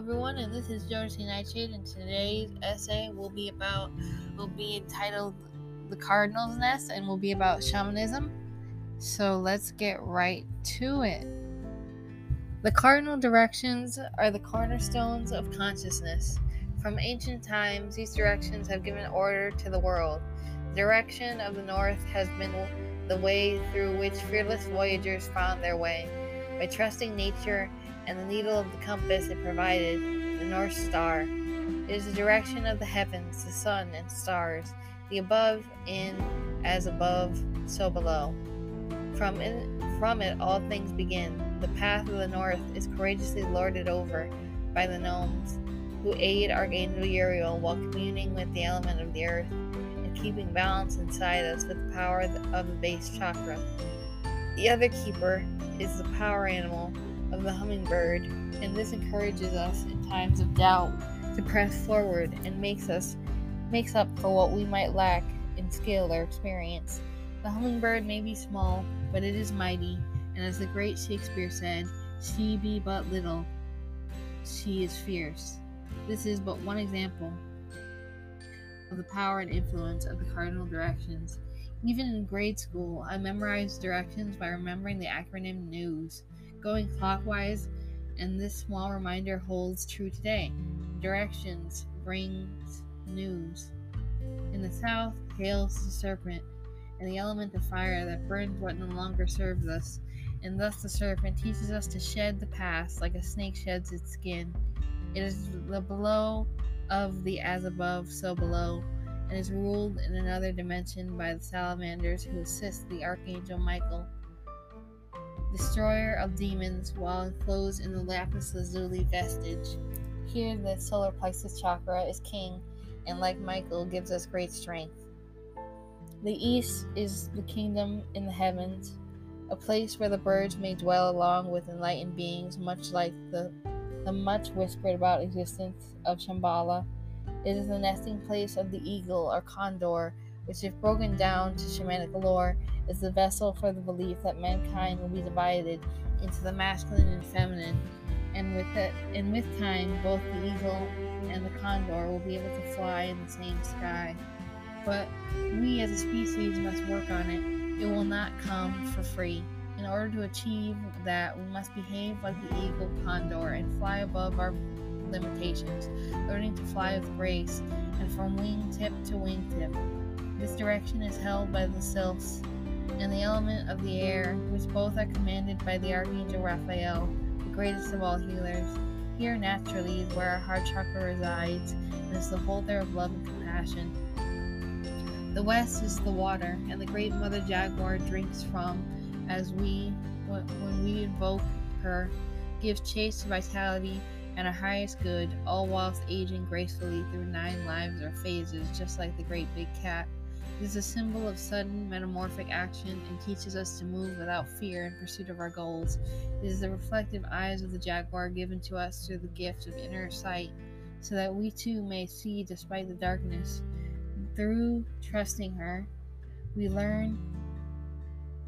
everyone, and this is Josie Nightshade, and today's essay will be about will be entitled "The Cardinal's Nest" and will be about shamanism. So let's get right to it. The cardinal directions are the cornerstones of consciousness. From ancient times, these directions have given order to the world. The direction of the north has been the way through which fearless voyagers found their way. By trusting nature and the needle of the compass it provided, the North Star. It is the direction of the heavens, the sun and stars, the above in as above, so below. From it, from it all things begin. The path of the north is courageously lorded over by the gnomes, who aid Archangel Uriel while communing with the element of the earth and keeping balance inside us with the power of the base chakra. The other keeper is the power animal of the hummingbird, and this encourages us in times of doubt to press forward and makes us makes up for what we might lack in skill or experience. The hummingbird may be small, but it is mighty, and as the great Shakespeare said, she be but little, she is fierce. This is but one example of the power and influence of the cardinal directions. Even in grade school, I memorized directions by remembering the acronym NEWS going clockwise, and this small reminder holds true today. Directions brings news. In the south hails the serpent, and the element of fire that burns what no longer serves us, and thus the serpent teaches us to shed the past like a snake sheds its skin. It is the below of the as above, so below, and is ruled in another dimension by the salamanders who assist the archangel Michael destroyer of demons, while enclosed in the lapis lazuli vestige. Here, the solar plexus chakra is king, and like Michael, gives us great strength. The east is the kingdom in the heavens, a place where the birds may dwell along with enlightened beings, much like the, the much whispered about existence of Shambhala. It is the nesting place of the eagle or condor, which, if broken down to shamanic lore, is the vessel for the belief that mankind will be divided into the masculine and feminine, and with it, and with time, both the eagle and the condor will be able to fly in the same sky. But we as a species must work on it. It will not come for free. In order to achieve that, we must behave like the eagle condor and fly above our limitations, learning to fly with grace and from wingtip to wingtip. This direction is held by the sylphs and the element of the air, which both are commanded by the Archangel Raphael, the greatest of all healers. Here, naturally, is where our heart chakra resides, and is the holder of love and compassion. The west is the water, and the great mother jaguar drinks from, as we, when we invoke her, give chase to vitality and our highest good, all whilst aging gracefully through nine lives or phases, just like the great big cat. It is a symbol of sudden metamorphic action and teaches us to move without fear in pursuit of our goals. It is the reflective eyes of the jaguar given to us through the gift of inner sight, so that we too may see despite the darkness. Through trusting her, we learn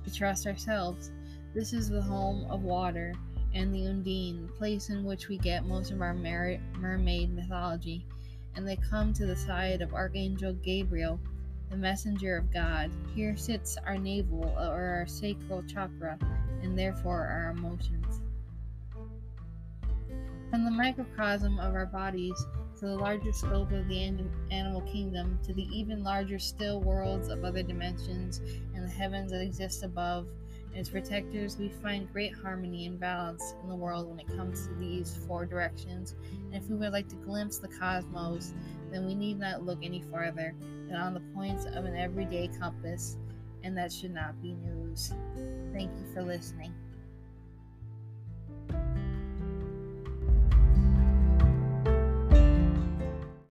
to trust ourselves. This is the home of water and the Undine, the place in which we get most of our mer- mermaid mythology, and they come to the side of Archangel Gabriel the messenger of God. Here sits our navel uh, or our sacral chakra, and therefore our emotions. From the microcosm of our bodies to the larger scope of the animal kingdom to the even larger still worlds of other dimensions and the heavens that exist above, its protectors, we find great harmony and balance in the world when it comes to these four directions. And if we would like to glimpse the cosmos, then we need not look any farther than on the points of an everyday compass, and that should not be news. Thank you for listening.